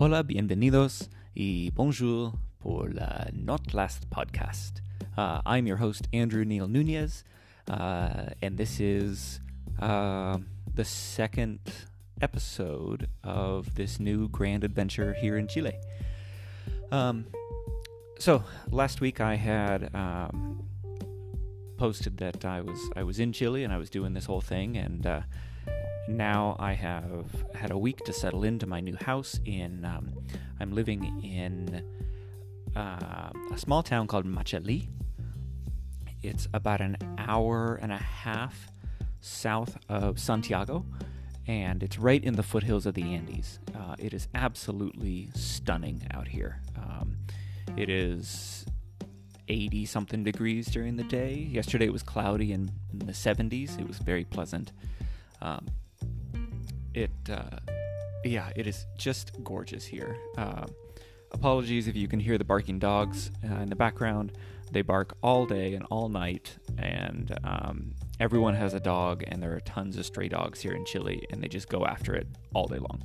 Hola, bienvenidos y bonjour pour la Not Last podcast. Uh, I'm your host, Andrew Neil Nunez, uh, and this is uh, the second episode of this new grand adventure here in Chile. Um, so last week I had um, posted that I was I was in Chile and I was doing this whole thing, and uh, now I have had a week to settle into my new house. In um, I'm living in uh, a small town called Machalí. It's about an hour and a half south of Santiago, and it's right in the foothills of the Andes. Uh, it is absolutely stunning out here. Um, it is 80 something degrees during the day. Yesterday it was cloudy and in the 70s. It was very pleasant. Um, it, uh, yeah, it is just gorgeous here. Uh, apologies if you can hear the barking dogs uh, in the background. They bark all day and all night, and um, everyone has a dog, and there are tons of stray dogs here in Chile, and they just go after it all day long.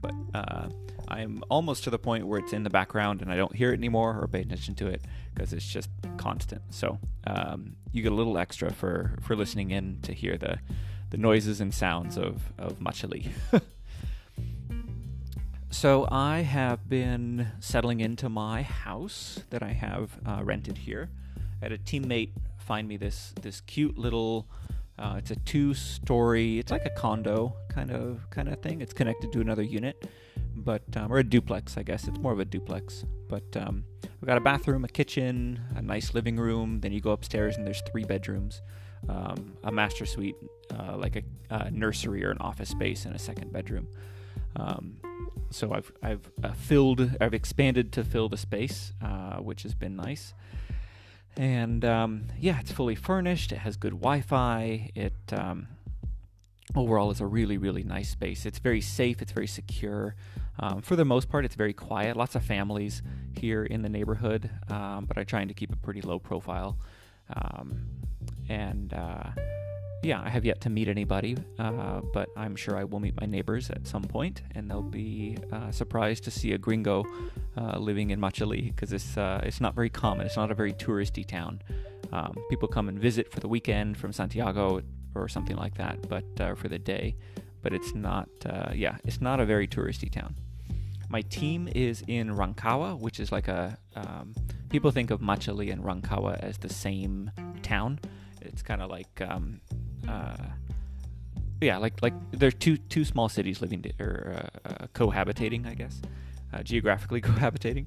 But uh, I'm almost to the point where it's in the background and I don't hear it anymore or pay attention to it because it's just constant. So um, you get a little extra for, for listening in to hear the, the noises and sounds of, of Machalí. so I have been settling into my house that I have uh, rented here. I had a teammate find me this this cute little uh, it's a two-story. It's like a condo kind of kind of thing. It's connected to another unit, but um, or a duplex, I guess. It's more of a duplex. But um, we've got a bathroom, a kitchen, a nice living room. Then you go upstairs and there's three bedrooms, um, a master suite, uh, like a, a, nursery or an office space, and a second bedroom. Um, so I've I've uh, filled, I've expanded to fill the space, uh, which has been nice and um, yeah, it's fully furnished. It has good Wi-Fi. It um, overall is a really really nice space. It's very safe. It's very secure. Um, for the most part, it's very quiet. Lots of families here in the neighborhood, um, but I'm trying to keep a pretty low profile. And uh, yeah, I have yet to meet anybody, uh, but I'm sure I will meet my neighbors at some point, and they'll be uh, surprised to see a gringo uh, living in Machalí because it's uh, it's not very common. It's not a very touristy town. Um, people come and visit for the weekend from Santiago or something like that, but uh, for the day. But it's not, uh, yeah, it's not a very touristy town. My team is in Rancagua, which is like a. Um, people think of Machalí and Rancagua as the same town. It's kind of like um, uh, yeah, like like there's two two small cities living to, or uh, uh, cohabitating, I guess, uh, geographically cohabitating,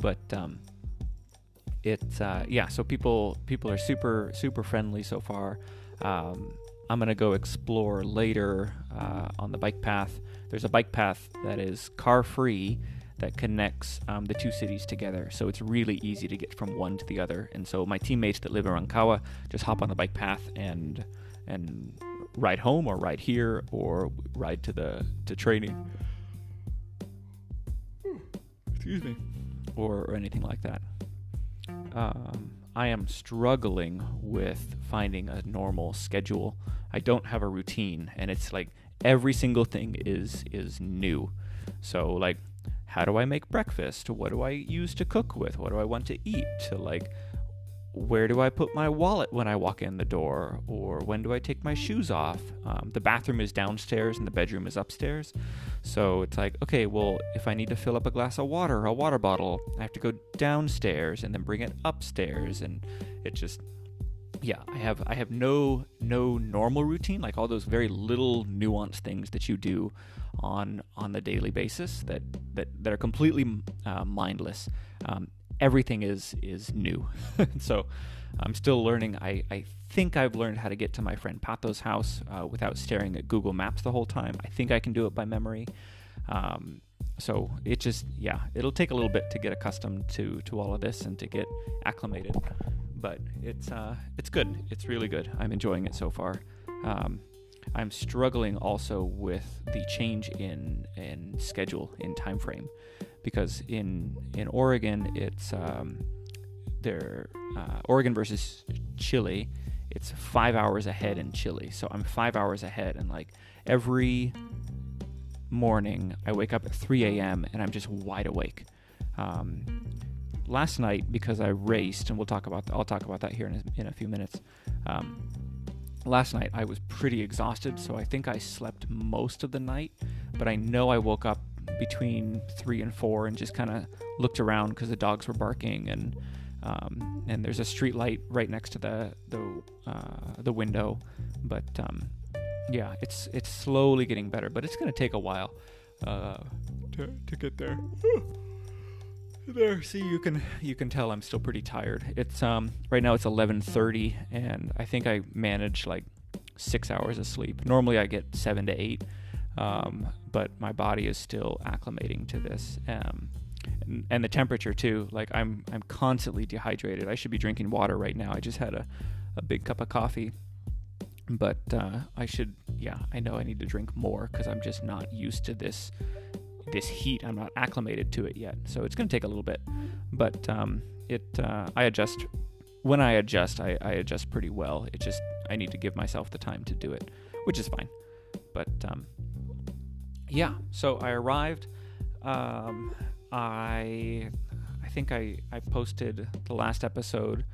but um, it's uh, yeah. So people people are super super friendly so far. Um, I'm gonna go explore later uh, on the bike path. There's a bike path that is car free that connects um, the two cities together. So it's really easy to get from one to the other. And so my teammates that live in Rancagua just hop on the bike path and and ride home or ride here or ride to the to training. Excuse me. Or, or anything like that. Um, I am struggling with finding a normal schedule. I don't have a routine, and it's like every single thing is is new. So like, how do I make breakfast? What do I use to cook with? What do I want to eat? To like, where do I put my wallet when I walk in the door? Or when do I take my shoes off? Um, the bathroom is downstairs and the bedroom is upstairs. So it's like, okay, well, if I need to fill up a glass of water, a water bottle, I have to go downstairs and then bring it upstairs. And it just, yeah, I have I have no no normal routine like all those very little nuanced things that you do on on the daily basis that that that are completely uh, mindless. Um, everything is is new. so I'm still learning. I, I think I've learned how to get to my friend Pato's house uh, without staring at Google Maps the whole time. I think I can do it by memory. Um, so it just yeah, it'll take a little bit to get accustomed to to all of this and to get acclimated. But it's uh, it's good. It's really good. I'm enjoying it so far. Um, I'm struggling also with the change in in schedule in time frame because in in Oregon it's um, there uh, Oregon versus Chile it's five hours ahead in Chile so I'm five hours ahead and like every morning, I wake up at 3 a.m. and I'm just wide awake. Um, last night, because I raced, and we'll talk about I'll talk about that here in a, in a few minutes. Um, last night I was pretty exhausted, so I think I slept most of the night. But I know I woke up between three and four and just kind of looked around because the dogs were barking and um, and there's a street light right next to the the uh, the window. But um, yeah, it's it's slowly getting better, but it's gonna take a while uh, to to get there. there, see, you can you can tell I'm still pretty tired. It's um right now it's 11:30, and I think I managed like six hours of sleep. Normally I get seven to eight, um, but my body is still acclimating to this. Um, and, and the temperature too. Like I'm I'm constantly dehydrated. I should be drinking water right now. I just had a, a big cup of coffee, but uh, I should. Yeah, I know I need to drink more because I'm just not used to this this heat. I'm not acclimated to it yet, so it's going to take a little bit. But um, it uh, I adjust when I adjust. I, I adjust pretty well. It just I need to give myself the time to do it, which is fine. But um, yeah, so I arrived. Um, I I think I I posted the last episode,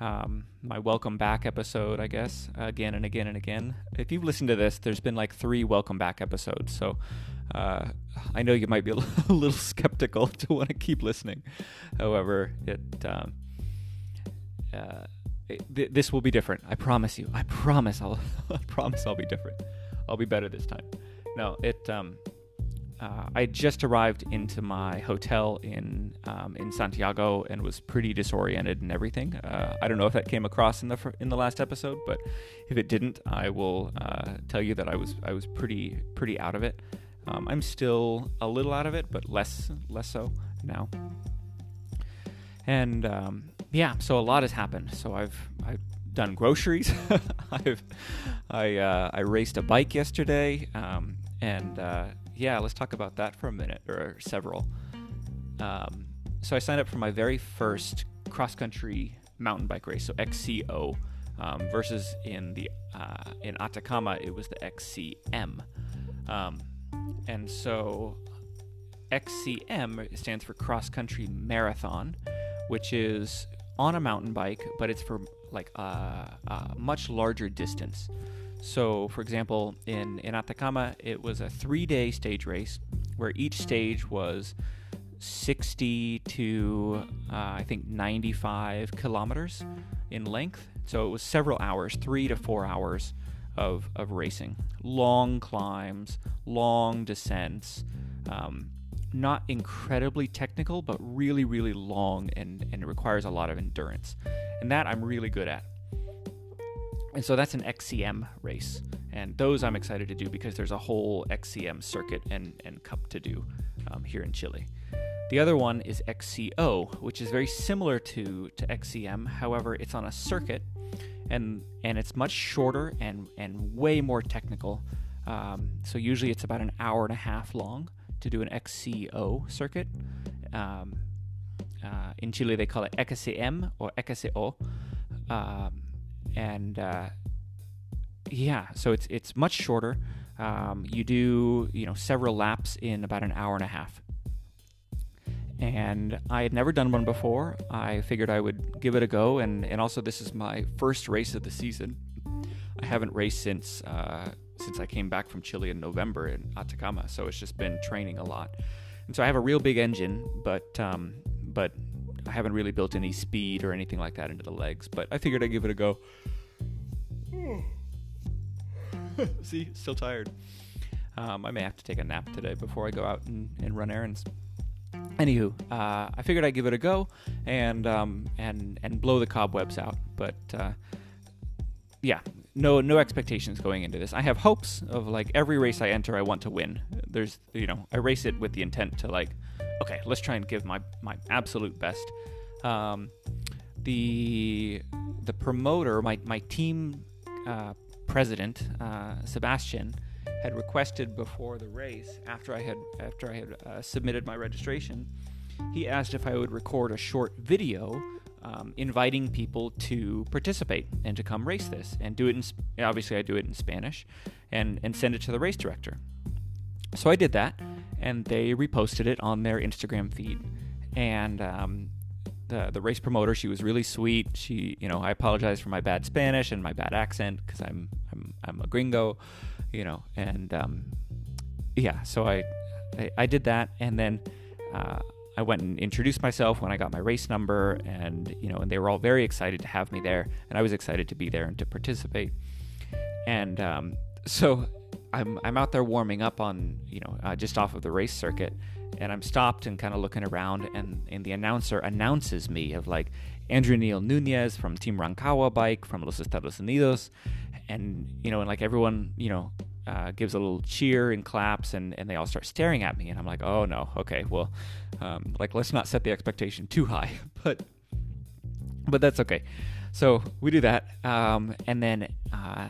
um, my welcome back episode, I guess, again and again and again. If you've listened to this, there's been like three welcome back episodes, so uh, I know you might be a little skeptical to want to keep listening. However, it. Um, uh, th- this will be different. I promise you. I promise. I'll. I promise I'll be different. I'll be better this time. No, it. Um, uh, I just arrived into my hotel in um, in Santiago and was pretty disoriented and everything. Uh, I don't know if that came across in the fr- in the last episode, but if it didn't, I will uh, tell you that I was I was pretty pretty out of it. Um, I'm still a little out of it, but less less so now. And um, yeah, so a lot has happened. So I've I've done groceries. I've I uh, I raced a bike yesterday, um, and uh, yeah, let's talk about that for a minute or several. Um, so I signed up for my very first cross country mountain bike race, so XCO, um, versus in the uh, in Atacama it was the XCM, um, and so XCM stands for cross country marathon, which is on a mountain bike, but it's for like a, a much larger distance. So, for example, in, in Atacama, it was a three day stage race where each stage was 60 to uh, I think 95 kilometers in length. So it was several hours, three to four hours of, of racing. Long climbs, long descents. Um, not incredibly technical, but really, really long and, and it requires a lot of endurance. And that I'm really good at. And so that's an XCM race. And those I'm excited to do because there's a whole XCM circuit and, and cup to do um, here in Chile. The other one is XCO, which is very similar to, to XCM. However, it's on a circuit and, and it's much shorter and, and way more technical. Um, so usually it's about an hour and a half long to do an XCO circuit. Um, uh, in Chile, they call it XCM or XCO. Um, and uh, yeah, so it's it's much shorter. Um, you do you know several laps in about an hour and a half. And I had never done one before. I figured I would give it a go, and and also this is my first race of the season. I haven't raced since uh, since I came back from Chile in November in Atacama, so it's just been training a lot. And so I have a real big engine, but um, but I haven't really built any speed or anything like that into the legs, but I figured I'd give it a go. See, still tired. Um, I may have to take a nap today before I go out and, and run errands. Anywho, uh, I figured I'd give it a go and um, and and blow the cobwebs out. But uh, yeah, no no expectations going into this. I have hopes of like every race I enter, I want to win. There's you know I race it with the intent to like okay, let's try and give my my absolute best. Um, the the promoter, my my team uh, president, uh, Sebastian, had requested before the race, after I had after I had uh, submitted my registration, he asked if I would record a short video um, inviting people to participate and to come race this and do it in obviously I do it in Spanish and and send it to the race director. so I did that, and they reposted it on their Instagram feed. And um, the the race promoter, she was really sweet. She, you know, I apologize for my bad Spanish and my bad accent because I'm I'm I'm a gringo, you know, and um, yeah. So I, I, I did that, and then. Uh, I went and introduced myself when I got my race number, and you know, and they were all very excited to have me there, and I was excited to be there and to participate. And um, so I'm I'm out there warming up on you know uh, just off of the race circuit, and I'm stopped and kind of looking around, and and the announcer announces me of like Andrew Neil Nunez from Team Rancagua Bike from Los Estados Unidos, and you know and like everyone you know uh, gives a little cheer and claps, and and they all start staring at me, and I'm like, oh no, okay, well, um, like let's not set the expectation too high, but but that's okay. So we do that, um, and then. Uh,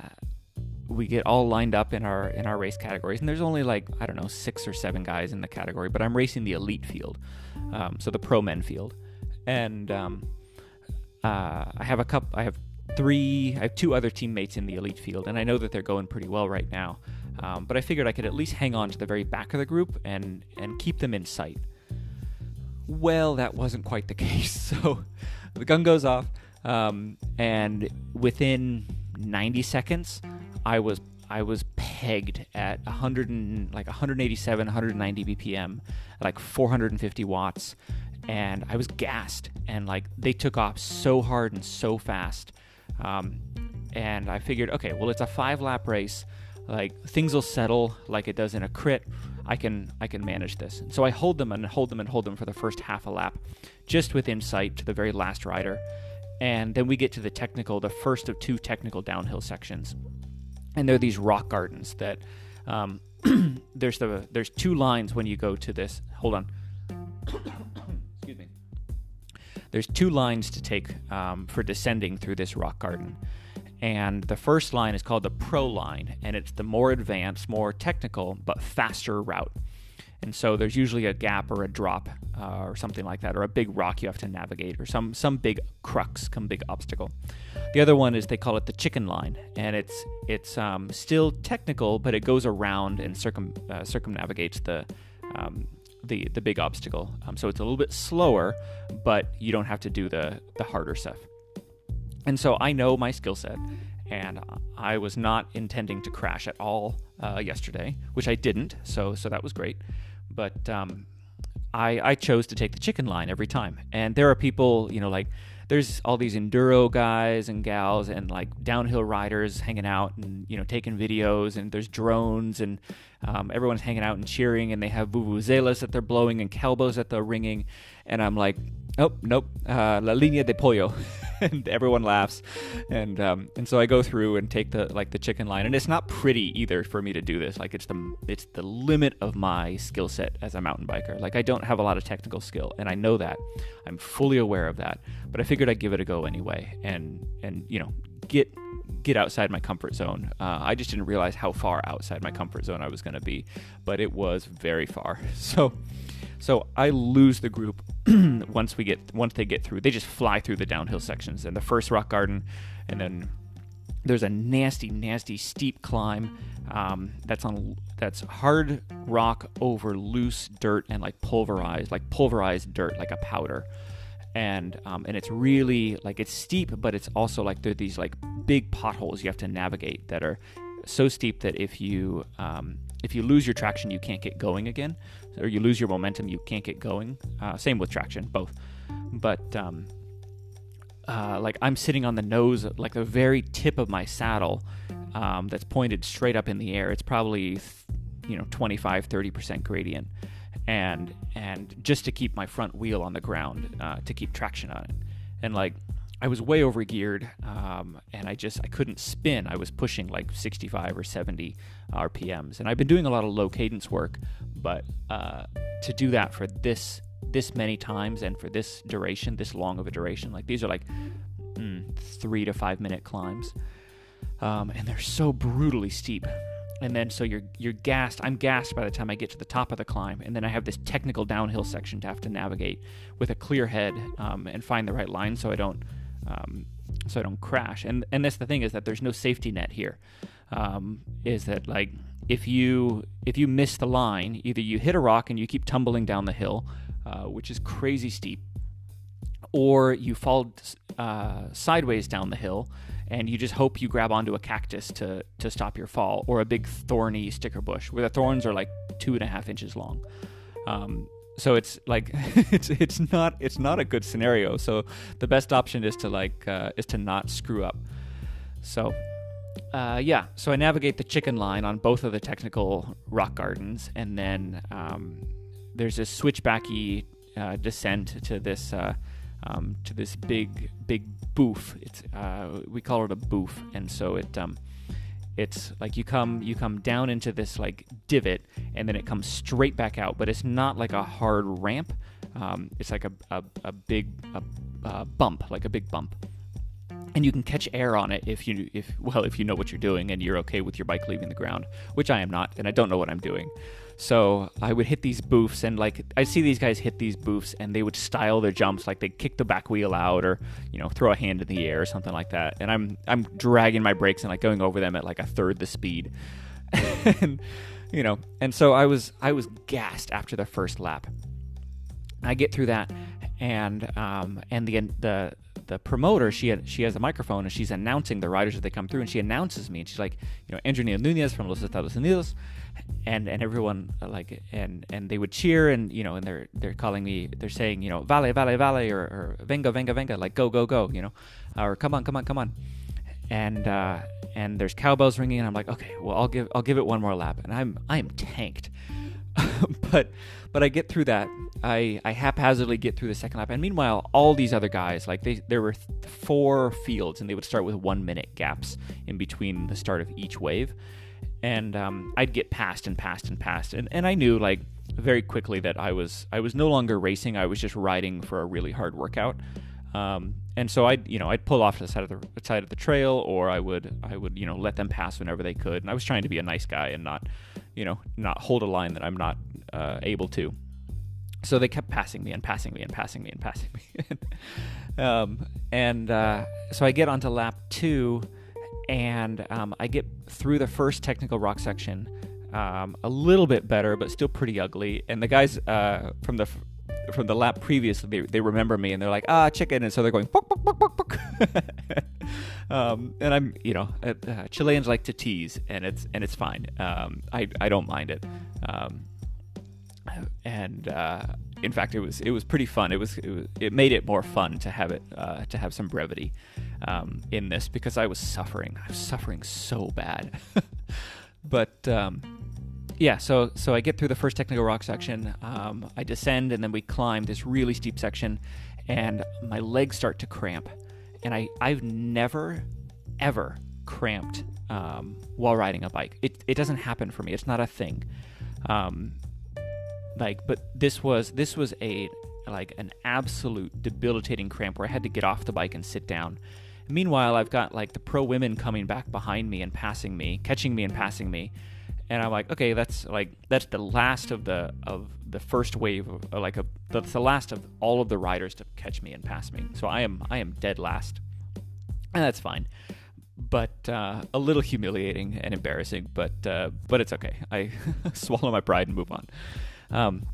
we get all lined up in our in our race categories, and there's only like I don't know six or seven guys in the category, but I'm racing the elite field, um, so the pro men field, and um, uh, I have a cup. I have three. I have two other teammates in the elite field, and I know that they're going pretty well right now. Um, but I figured I could at least hang on to the very back of the group and and keep them in sight. Well, that wasn't quite the case. So the gun goes off, um, and within 90 seconds, I was I was pegged at 100 and like 187, 190 BPM, like 450 watts, and I was gassed. And like they took off so hard and so fast, um, and I figured, okay, well it's a five lap race, like things will settle like it does in a crit. I can I can manage this. And so I hold them and hold them and hold them for the first half a lap, just within sight to the very last rider, and then we get to the technical, the first of two technical downhill sections and there are these rock gardens that um, there's the there's two lines when you go to this. Hold on. Excuse me. There's two lines to take um, for descending through this rock garden. And the first line is called the pro line, and it's the more advanced, more technical, but faster route. And so there's usually a gap or a drop uh, or something like that, or a big rock you have to navigate, or some some big crux, some big obstacle. The other one is they call it the chicken line, and it's it's um, still technical, but it goes around and circum uh, circumnavigates the um, the the big obstacle. Um, so it's a little bit slower, but you don't have to do the the harder stuff. And so I know my skill set, and I was not intending to crash at all uh, yesterday, which I didn't. So so that was great but um, I, I chose to take the chicken line every time. And there are people, you know, like there's all these enduro guys and gals and like downhill riders hanging out and you know taking videos and there's drones and um, everyone's hanging out and cheering and they have vuvuzelas that they're blowing and kelbos that they're ringing and I'm like oh nope uh, la línea de pollo and everyone laughs. And um, and so I go through and take the like the chicken line. And it's not pretty either for me to do this. Like it's the it's the limit of my skill set as a mountain biker. Like I don't have a lot of technical skill and I know that. I'm fully aware of that. But I figured I'd give it a go anyway and and you know get get outside my comfort zone. Uh, I just didn't realize how far outside my comfort zone I was going to be, but it was very far. So so I lose the group once we get once they get through. They just fly through the downhill sections and the first rock garden, and then there's a nasty, nasty steep climb um, that's on that's hard rock over loose dirt and like pulverized, like pulverized dirt, like a powder. And um, and it's really like it's steep, but it's also like there are these like big potholes you have to navigate that are so steep that if you um, if you lose your traction, you can't get going again, or you lose your momentum, you can't get going. Uh, same with traction, both. But um, uh, like I'm sitting on the nose, like the very tip of my saddle, um, that's pointed straight up in the air. It's probably you know 25, 30 percent gradient, and and just to keep my front wheel on the ground, uh, to keep traction on it, and like I was way over geared, um, and I just I couldn't spin. I was pushing like 65 or 70 RPMs, and I've been doing a lot of low cadence work, but uh, to do that for this this many times and for this duration, this long of a duration, like these are like mm, three to five minute climbs, um, and they're so brutally steep. And then so you're you're gassed. I'm gassed by the time I get to the top of the climb, and then I have this technical downhill section to have to navigate with a clear head um, and find the right line so I don't um, so I don't crash. And and that's the thing is that there's no safety net here. Um, is that like if you if you miss the line, either you hit a rock and you keep tumbling down the hill, uh, which is crazy steep, or you fall uh, sideways down the hill and you just hope you grab onto a cactus to to stop your fall, or a big thorny sticker bush where the thorns are like two and a half inches long. Um, so it's like it's it's not it's not a good scenario. So the best option is to like uh, is to not screw up. So uh, yeah, so I navigate the chicken line on both of the technical rock gardens, and then um, there's a switchbacky uh, descent to this uh, um, to this big big boof. It's uh, we call it a boof, and so it um, it's like you come you come down into this like divot, and then it comes straight back out. But it's not like a hard ramp. Um, it's like a a, a big a, a bump, like a big bump and you can catch air on it if you if well if you know what you're doing and you're okay with your bike leaving the ground which i am not and i don't know what i'm doing so i would hit these boofs and like i see these guys hit these boofs and they would style their jumps like they kick the back wheel out or you know throw a hand in the air or something like that. And i'm i'm dragging my brakes and like going over them at like a third the speed. And you know and so i was i was gassed after the first lap. I get through that and um and the the the promoter, she had, she has a microphone and she's announcing the riders as they come through, and she announces me, and she's like, you know, Andrew Nunez from Los Estados Unidos, and and everyone uh, like and and they would cheer, and you know, and they're they're calling me, they're saying, you know, vale, vale, vale, or, or venga, venga, venga, like go, go, go, you know, or come on, come on, come on, and uh, and there's cowbells ringing, and I'm like, okay, well, I'll give I'll give it one more lap, and I'm I am tanked, but but I get through that. I, I haphazardly get through the second lap, and meanwhile, all these other guys, like they, there were th- four fields, and they would start with one minute gaps in between the start of each wave, and um, I'd get past and past and past, and, and I knew like very quickly that I was I was no longer racing, I was just riding for a really hard workout, um, and so I'd you know I'd pull off to the side of the side of the trail, or I would I would you know let them pass whenever they could, and I was trying to be a nice guy and not you know not hold a line that I'm not uh, able to. So they kept passing me and passing me and passing me and passing me. um, and uh, so I get onto lap two, and um, I get through the first technical rock section um, a little bit better, but still pretty ugly. And the guys uh, from the from the lap previously, they, they remember me and they're like, ah, chicken. And so they're going. um, and I'm, you know, uh, Chileans like to tease and it's, and it's fine. Um, I, I don't mind it. Um, and uh, in fact, it was it was pretty fun. It was it, was, it made it more fun to have it uh, to have some brevity um, in this because I was suffering. I was suffering so bad. but um, yeah, so so I get through the first technical rock section. Um, I descend and then we climb this really steep section, and my legs start to cramp. And I I've never ever cramped um, while riding a bike. It it doesn't happen for me. It's not a thing. Um, like but this was this was a like an absolute debilitating cramp where I had to get off the bike and sit down. Meanwhile, I've got like the pro women coming back behind me and passing me, catching me and passing me. And I'm like, okay, that's like that's the last of the of the first wave of like a that's the last of all of the riders to catch me and pass me. So I am I am dead last. And that's fine. But uh, a little humiliating and embarrassing, but uh, but it's okay. I swallow my pride and move on. Um,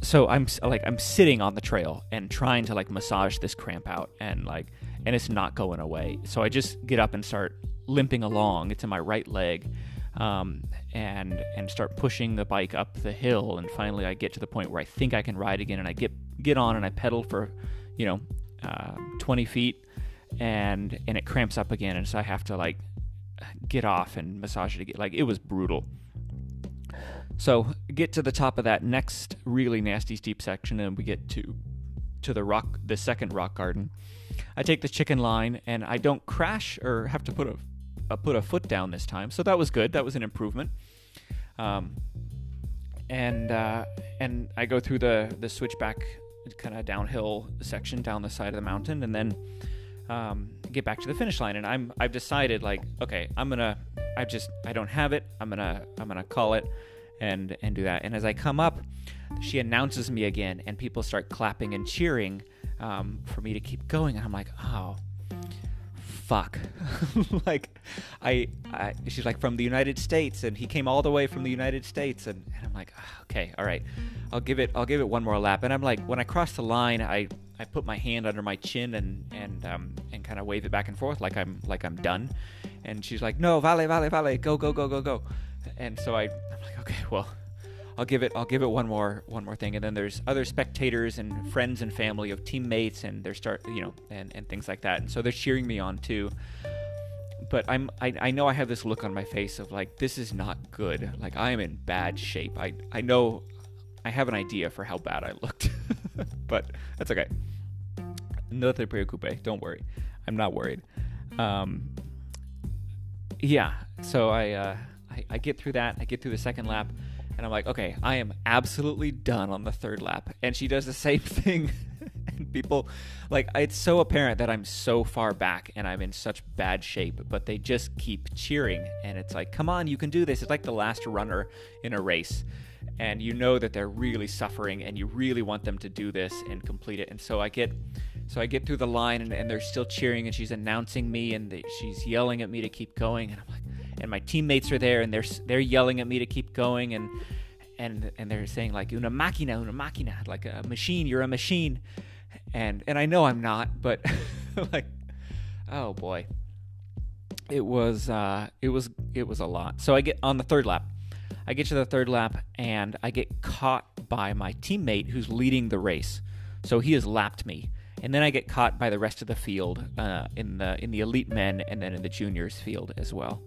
so I'm like I'm sitting on the trail and trying to like massage this cramp out and like and it's not going away. So I just get up and start limping along. It's in my right leg. Um, and and start pushing the bike up the hill. And finally I get to the point where I think I can ride again and I get get on and I pedal for you know uh, 20 feet and and it cramps up again. And so I have to like get off and massage it again. Like it was brutal. So get to the top of that next really nasty steep section, and we get to to the rock, the second rock garden. I take the chicken line, and I don't crash or have to put a, a put a foot down this time. So that was good. That was an improvement. Um, and uh, and I go through the the switchback kind of downhill section down the side of the mountain, and then um, get back to the finish line. And I'm I've decided like okay, I'm gonna I just I don't have it. I'm gonna I'm gonna call it and and do that. And as I come up, she announces me again, and people start clapping and cheering um, for me to keep going. And I'm like, oh, fuck. like, I, I, she's like, from the United States, and he came all the way from the United States, and, and I'm like, oh, okay, all right, I'll give it, I'll give it one more lap. And I'm like, when I cross the line, I, I put my hand under my chin and and um, and kind of wave it back and forth like I'm like I'm done. And she's like, no, vale, vale, vale, go, go, go, go, go. And so I, I'm like, okay, well, I'll give it I'll give it one more one more thing. And then there's other spectators and friends and family of teammates and they're start you know and, and things like that. And so they're cheering me on too. But I'm I, I know I have this look on my face of like this is not good. Like I am in bad shape. I I know I have an idea for how bad I looked. But that's okay. No te preocupe don't worry. I'm not worried. Um yeah. So I uh I, I get through that. I get through the second lap and I'm like, okay, I am absolutely done on the third lap. And she does the same thing. and people, like, it's so apparent that I'm so far back and I'm in such bad shape, but they just keep cheering. And it's like, come on, you can do this. It's like the last runner in a race. And you know that they're really suffering and you really want them to do this and complete it. And so I get. So I get through the line and, and they're still cheering and she's announcing me and they, she's yelling at me to keep going and I'm like, and my teammates are there and they're they're yelling at me to keep going and and and they're saying like una máquina una máquina like a machine you're a machine. And and I know I'm not but like oh boy. It was uh it was it was a lot. So I get on the third lap. I get to the third lap and I get caught by my teammate who's leading the race. So he has lapped me. And then I get caught by the rest of the field uh, in the in the elite men and then in the juniors field as well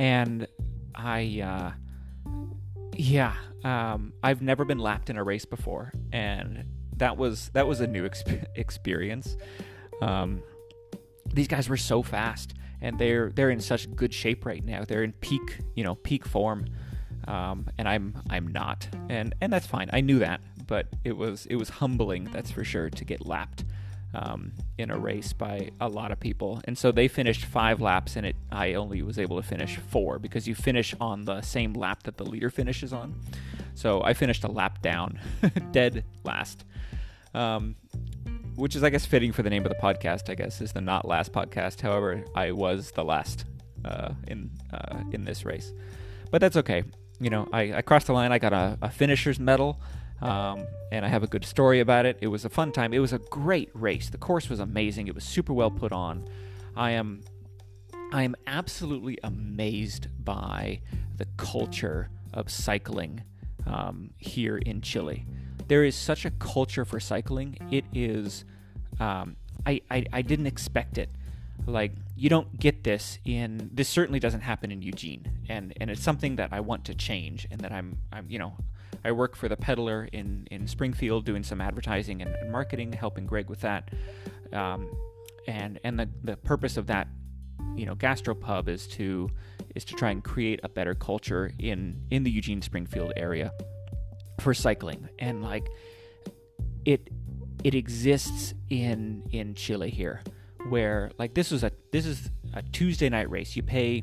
and I, uh, yeah, um, I've never been lapped in a race before, and that was that was a new exp- experience. Um, these guys were so fast, and they're they're in such good shape right now. They're in peak, you know, peak form, um, and I'm I'm not, and and that's fine. I knew that, but it was it was humbling, that's for sure, to get lapped um, in a race by a lot of people. And so they finished five laps, and it I only was able to finish four because you finish on the same lap that the leader finishes on. So I finished a lap down, dead last. Um, which is, I guess, fitting for the name of the podcast. I guess is the not last podcast. However, I was the last uh, in uh, in this race, but that's okay. You know, I, I crossed the line. I got a, a finisher's medal. Um, and I have a good story about it. It was a fun time. It was a great race. The course was amazing. It was super well put on. I am I am absolutely amazed by the culture of cycling um, here in Chile. There is such a culture for cycling. It is, um, I, I, I didn't expect it. Like, you don't get this in, this certainly doesn't happen in Eugene. And, and it's something that I want to change and that I'm, I'm you know, I work for the Peddler in, in Springfield doing some advertising and, and marketing, helping Greg with that. Um, and and the, the purpose of that, you know, gastropub is to is to try and create a better culture in in the Eugene Springfield area for cycling. And like it it exists in in Chile here where like this was a this is a Tuesday night race. You pay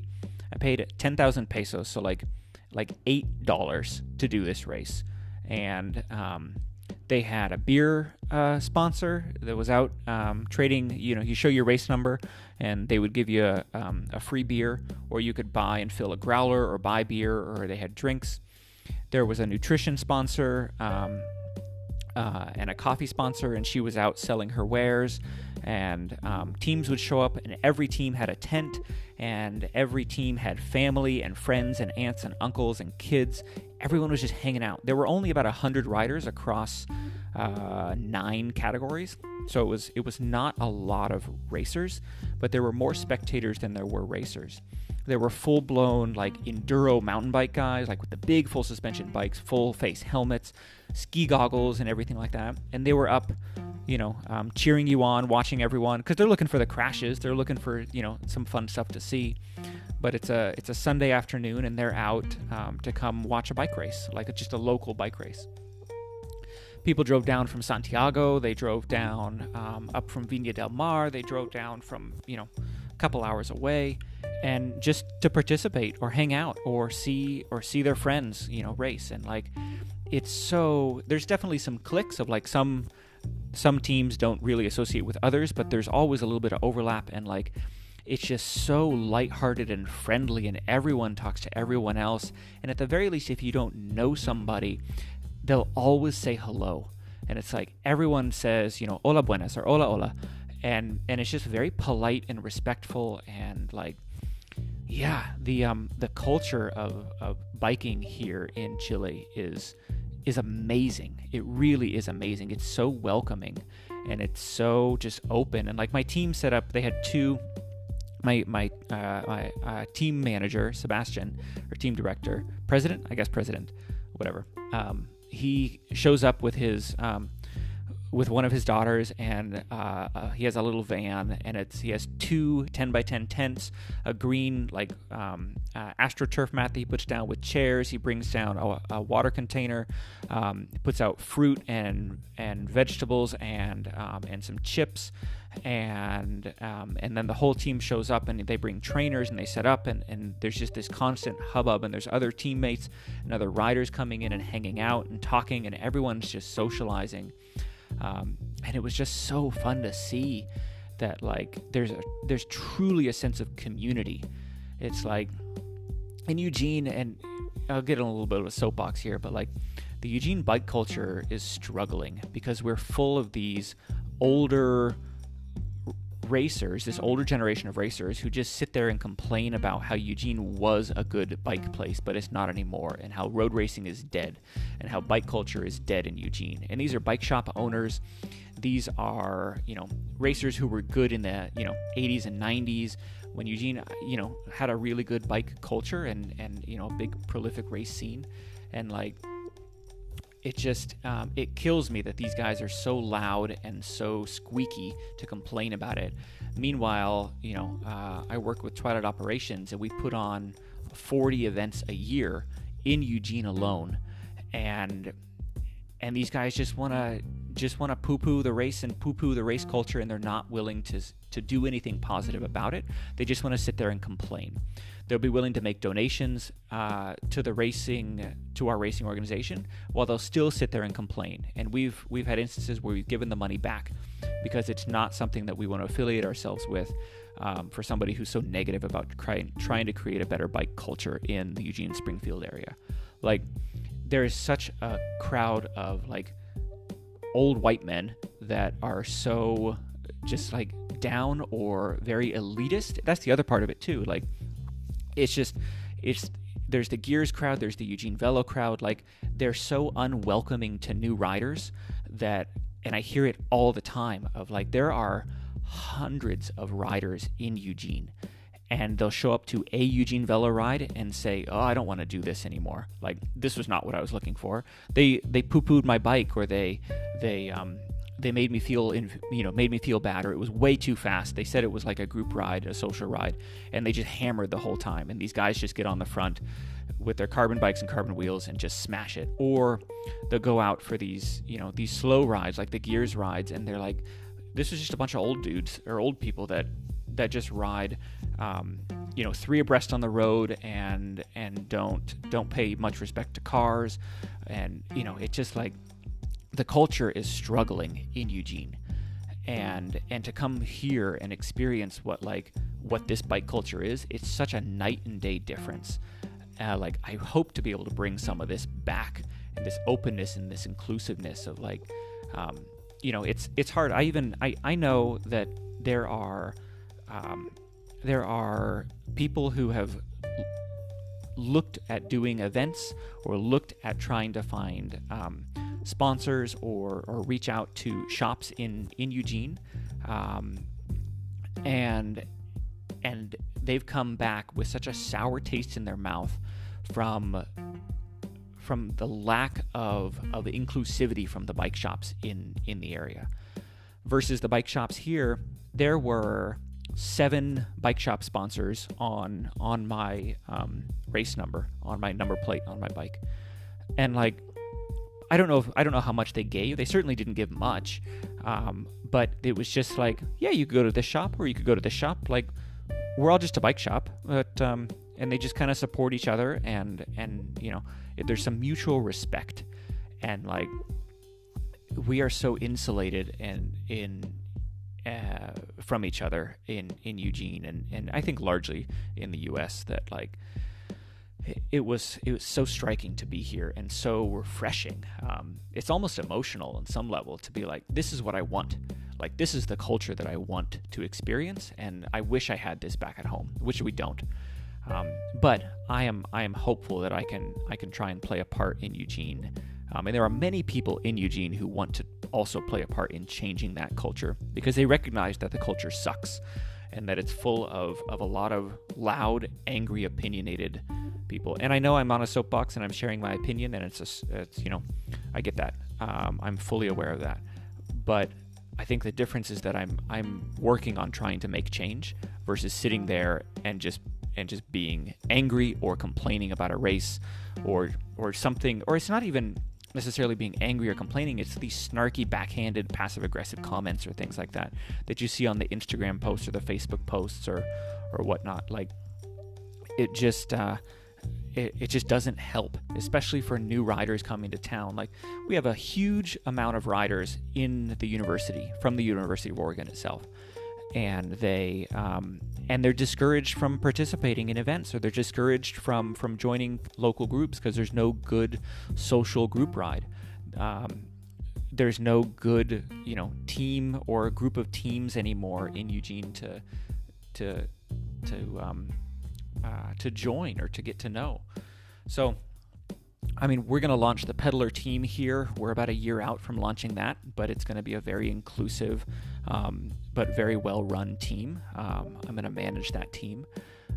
I paid 10,000 pesos, so like like eight dollars to do this race, and um, they had a beer uh, sponsor that was out um, trading. You know, you show your race number, and they would give you a, um, a, free beer, or you could buy and fill a growler, or buy beer, or they had drinks. There was a nutrition sponsor um, uh, and a coffee sponsor, and she was out selling her wares. And um, teams would show up, and every team had a tent, and every team had family and friends and aunts and uncles and kids. Everyone was just hanging out. There were only about hundred riders across uh, nine categories, so it was it was not a lot of racers, but there were more spectators than there were racers. There were full blown like enduro mountain bike guys, like with the big full suspension bikes, full face helmets, ski goggles, and everything like that. And they were up you know, um, cheering you on, watching everyone because they're looking for the crashes. They're looking for you know some fun stuff to see. But it's a it's a Sunday afternoon and they're out um, to come watch a bike race, like just a local bike race. People drove down from Santiago. They drove down um, up from Viña del Mar. They drove down from you know a couple hours away, and just to participate or hang out or see or see their friends you know race and like it's so there's definitely some cliques of like some some teams don't really associate with others, but there's always a little bit of overlap and like it's just so lighthearted and friendly and everyone talks to everyone else. And at the very least if you don't know somebody they'll always say hello. And it's like everyone says you know hola buenas or hola hola. And and it's just very polite and respectful and like yeah the um the culture of of biking here in Chile is is amazing. It really is amazing. It's so welcoming and it's so just open. And like my team set up, they had two. My my uh, my uh, team manager Sebastian or team director, president, I guess president, whatever. Um, he shows up with his um, with one of his daughters, and uh, uh, he has a little van, and it's he has two 10 by 10 tents, a green like um, uh, astroturf mat that he puts down with chairs. He brings down a, a water container, um, puts out fruit and and vegetables and um, and some chips, and um, and then the whole team shows up and they bring trainers and they set up and, and there's just this constant hubbub and there's other teammates and other riders coming in and hanging out and talking and everyone's just socializing um, and it was just so fun to see that like there's a, there's truly a sense of community. It's like in Eugene, and I'll get in a little bit of a soapbox here, but like the Eugene bike culture is struggling because we're full of these older racers, this mm-hmm. older generation of racers who just sit there and complain about how Eugene was a good bike place, but it's not anymore, and how road racing is dead, and how bike culture is dead in Eugene. And these are bike shop owners. These are, you know, racers who were good in the, you know, 80s and 90s when Eugene, you know, had a really good bike culture and and you know, a big prolific race scene. And like it just um, it kills me that these guys are so loud and so squeaky to complain about it. Meanwhile, you know, uh, I work with Twilight Operations, and we put on 40 events a year in Eugene alone, and and these guys just want to just want to poo-poo the race and poo-poo the race culture, and they're not willing to to do anything positive about it. They just want to sit there and complain. They'll be willing to make donations uh, to the racing to our racing organization, while they'll still sit there and complain. And we've we've had instances where we've given the money back because it's not something that we want to affiliate ourselves with. Um, for somebody who's so negative about trying trying to create a better bike culture in the Eugene Springfield area, like there is such a crowd of like old white men that are so just like down or very elitist. That's the other part of it too. Like it's just it's there's the gears crowd there's the eugene velo crowd like they're so unwelcoming to new riders that and i hear it all the time of like there are hundreds of riders in eugene and they'll show up to a Eugene Velo ride and say, "Oh, I don't want to do this anymore. Like this was not what I was looking for." They they poo pooed my bike, or they they um, they made me feel in, you know made me feel bad or it was way too fast they said it was like a group ride a social ride and they just hammered the whole time and these guys just get on the front with their carbon bikes and carbon wheels and just smash it or they'll go out for these you know these slow rides like the gears rides and they're like this is just a bunch of old dudes or old people that that just ride um, you know three abreast on the road and and don't don't pay much respect to cars and you know it just like the culture is struggling in Eugene. And and to come here and experience what like what this bike culture is, it's such a night and day difference. Uh, like I hope to be able to bring some of this back and this openness and this inclusiveness of like, um, you know, it's it's hard. I even I I know that there are um, there are people who have looked at doing events or looked at trying to find um, sponsors or, or reach out to shops in in Eugene, um, and and they've come back with such a sour taste in their mouth from from the lack of of inclusivity from the bike shops in in the area. Versus the bike shops here there were seven bike shop sponsors on on my um, race number on my number plate on my bike and like I don't know if I don't know how much they gave. They certainly didn't give much, um, but it was just like, yeah, you could go to this shop or you could go to this shop. Like we're all just a bike shop, but um, and they just kind of support each other and and you know there's some mutual respect and like we are so insulated and in uh, from each other in in Eugene and and I think largely in the U.S. that like it was it was so striking to be here and so refreshing. Um, it's almost emotional on some level to be like, this is what I want. Like this is the culture that I want to experience, and I wish I had this back at home, which we don't. Um, but I am I am hopeful that I can I can try and play a part in Eugene um, and there are many people in Eugene who want to also play a part in changing that culture because they recognize that the culture sucks and that it's full of, of a lot of loud, angry, opinionated people. And I know I'm on a soapbox and I'm sharing my opinion, and it's, a, it's you know, I get that. Um, I'm fully aware of that. But I think the difference is that I'm I'm working on trying to make change versus sitting there and just and just being angry or complaining about a race or or something or it's not even necessarily being angry or complaining. It's these snarky, backhanded, passive aggressive comments or things like that that you see on the Instagram posts or the Facebook posts or or whatnot. Like it just uh, it, it just doesn't help, especially for new riders coming to town. Like we have a huge amount of riders in the university from the University of Oregon itself and they um, and they're discouraged from participating in events or they're discouraged from from joining local groups because there's no good social group ride. Um, there's no good you know team or group of teams anymore in Eugene to to to um, uh, to join or to get to know. So I mean, we're going to launch the Peddler team here. We're about a year out from launching that, but it's going to be a very inclusive, um, but very well run team. Um, I'm going to manage that team,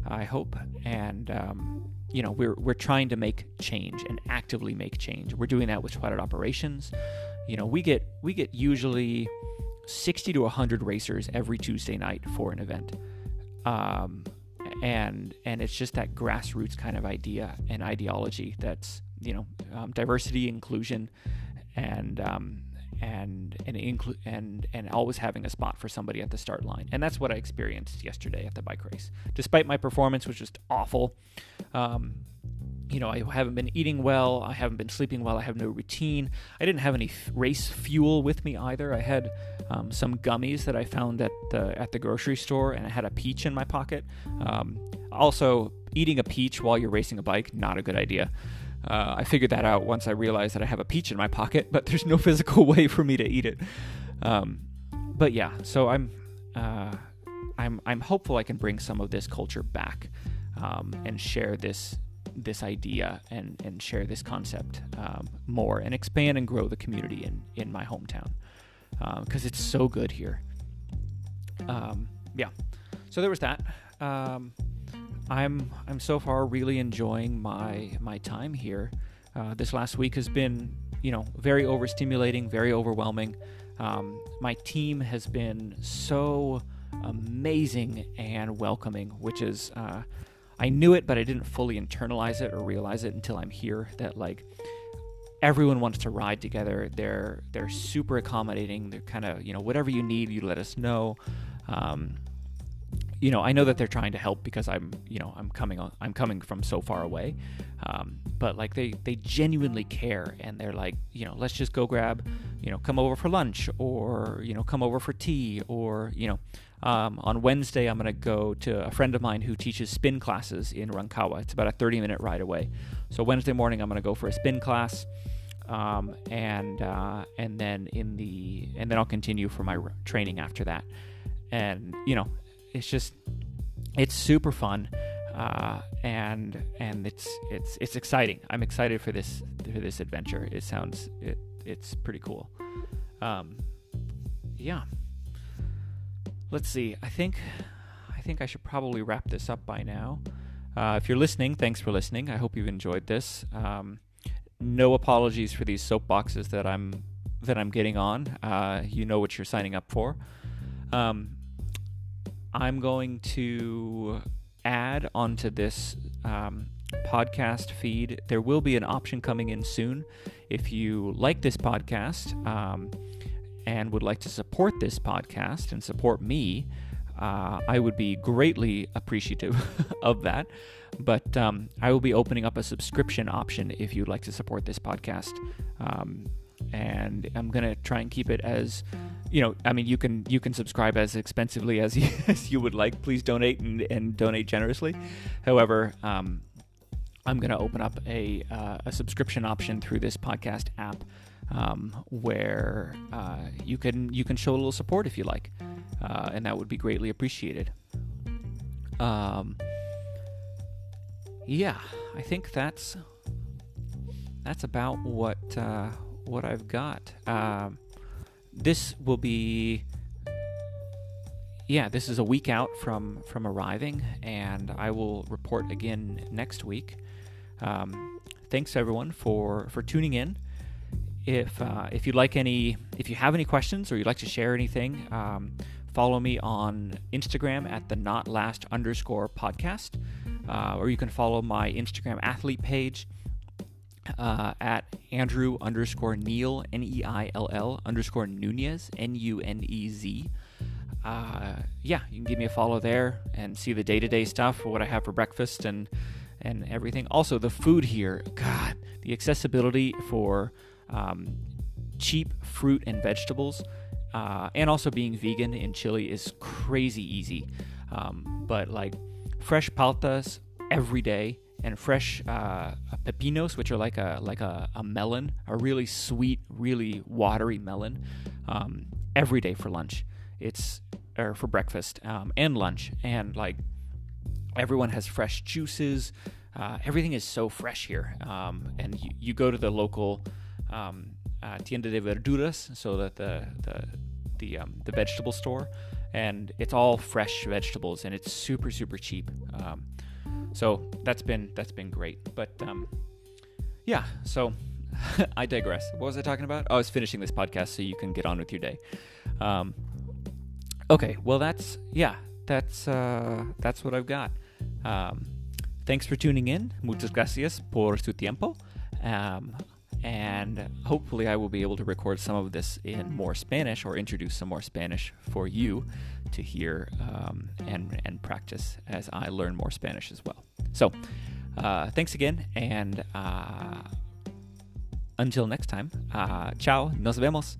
I hope. And, um, you know, we're, we're trying to make change and actively make change. We're doing that with Twilight Operations. You know, we get, we get usually 60 to 100 racers every Tuesday night for an event. Um, and and it's just that grassroots kind of idea and ideology that's you know um, diversity, inclusion, and um, and and inclu- and and always having a spot for somebody at the start line. And that's what I experienced yesterday at the bike race. Despite my performance was just awful. Um, you know, I haven't been eating well. I haven't been sleeping well. I have no routine. I didn't have any race fuel with me either. I had um, some gummies that I found at the at the grocery store, and I had a peach in my pocket. Um, also, eating a peach while you're racing a bike not a good idea. Uh, I figured that out once I realized that I have a peach in my pocket, but there's no physical way for me to eat it. Um, but yeah, so I'm uh, I'm I'm hopeful I can bring some of this culture back um, and share this this idea and and share this concept um, more and expand and grow the community in in my hometown because uh, it's so good here. Um, yeah, so there was that. I'm I'm so far really enjoying my my time here. Uh, this last week has been you know very overstimulating, very overwhelming. Um, my team has been so amazing and welcoming, which is uh, I knew it, but I didn't fully internalize it or realize it until I'm here. That like everyone wants to ride together. They're they're super accommodating. They're kind of you know whatever you need, you let us know. Um, you know, I know that they're trying to help because I'm, you know, I'm coming on, I'm coming from so far away. Um, but like they, they genuinely care and they're like, you know, let's just go grab, you know, come over for lunch or, you know, come over for tea or, you know, um, on Wednesday, I'm going to go to a friend of mine who teaches spin classes in Rancagua. It's about a 30 minute ride away. So Wednesday morning, I'm going to go for a spin class. Um, and uh, and then in the and then I'll continue for my training after that. And you know, it's just it's super fun, uh, and and it's it's it's exciting. I'm excited for this for this adventure. It sounds it it's pretty cool. Um, yeah. Let's see. I think I think I should probably wrap this up by now. Uh, if you're listening, thanks for listening. I hope you've enjoyed this. Um, no apologies for these soapboxes that I'm that I'm getting on. Uh, you know what you're signing up for. Um, I'm going to add onto this um, podcast feed. There will be an option coming in soon. If you like this podcast um, and would like to support this podcast and support me, uh, I would be greatly appreciative of that. But um, I will be opening up a subscription option if you'd like to support this podcast. Um, and I'm gonna try and keep it as you know, I mean, you can you can subscribe as expensively as you, as you would like. Please donate and, and donate generously. However, um, I'm going to open up a uh, a subscription option through this podcast app, um, where uh, you can you can show a little support if you like, uh, and that would be greatly appreciated. Um, yeah, I think that's that's about what uh, what I've got. Um, this will be yeah this is a week out from from arriving and i will report again next week. Um, thanks everyone for for tuning in. If uh, if you'd like any if you have any questions or you'd like to share anything um, follow me on instagram at the not last underscore podcast uh, or you can follow my instagram athlete page uh, at Andrew underscore Neill, N E I L L underscore Nunez, N U N E Z. Uh, yeah, you can give me a follow there and see the day to day stuff, what I have for breakfast and and everything. Also, the food here, God, the accessibility for um, cheap fruit and vegetables, uh, and also being vegan in Chile is crazy easy. Um, but like fresh paltas every day and fresh uh, pepinos, which are like a like a, a, melon, a really sweet, really watery melon, um, every day for lunch. It's or for breakfast um, and lunch, and like everyone has fresh juices. Uh, everything is so fresh here, um, and you, you, go to the local um, uh, tienda de verduras, so that the the the, um, the vegetable store, and it's all fresh vegetables, and it's super super cheap. So that's been that's been great. But um, yeah, so I digress. What was I talking about? Oh, I was finishing this podcast so you can get on with your day. Um, okay, well that's yeah, that's uh, that's what I've got. Um, thanks for tuning in. Muchas gracias por su tiempo. Um, and hopefully I will be able to record some of this in more Spanish or introduce some more Spanish for you to hear um, and and practice as I learn more Spanish as well. So, uh, thanks again, and uh, until next time, uh, ciao, nos vemos.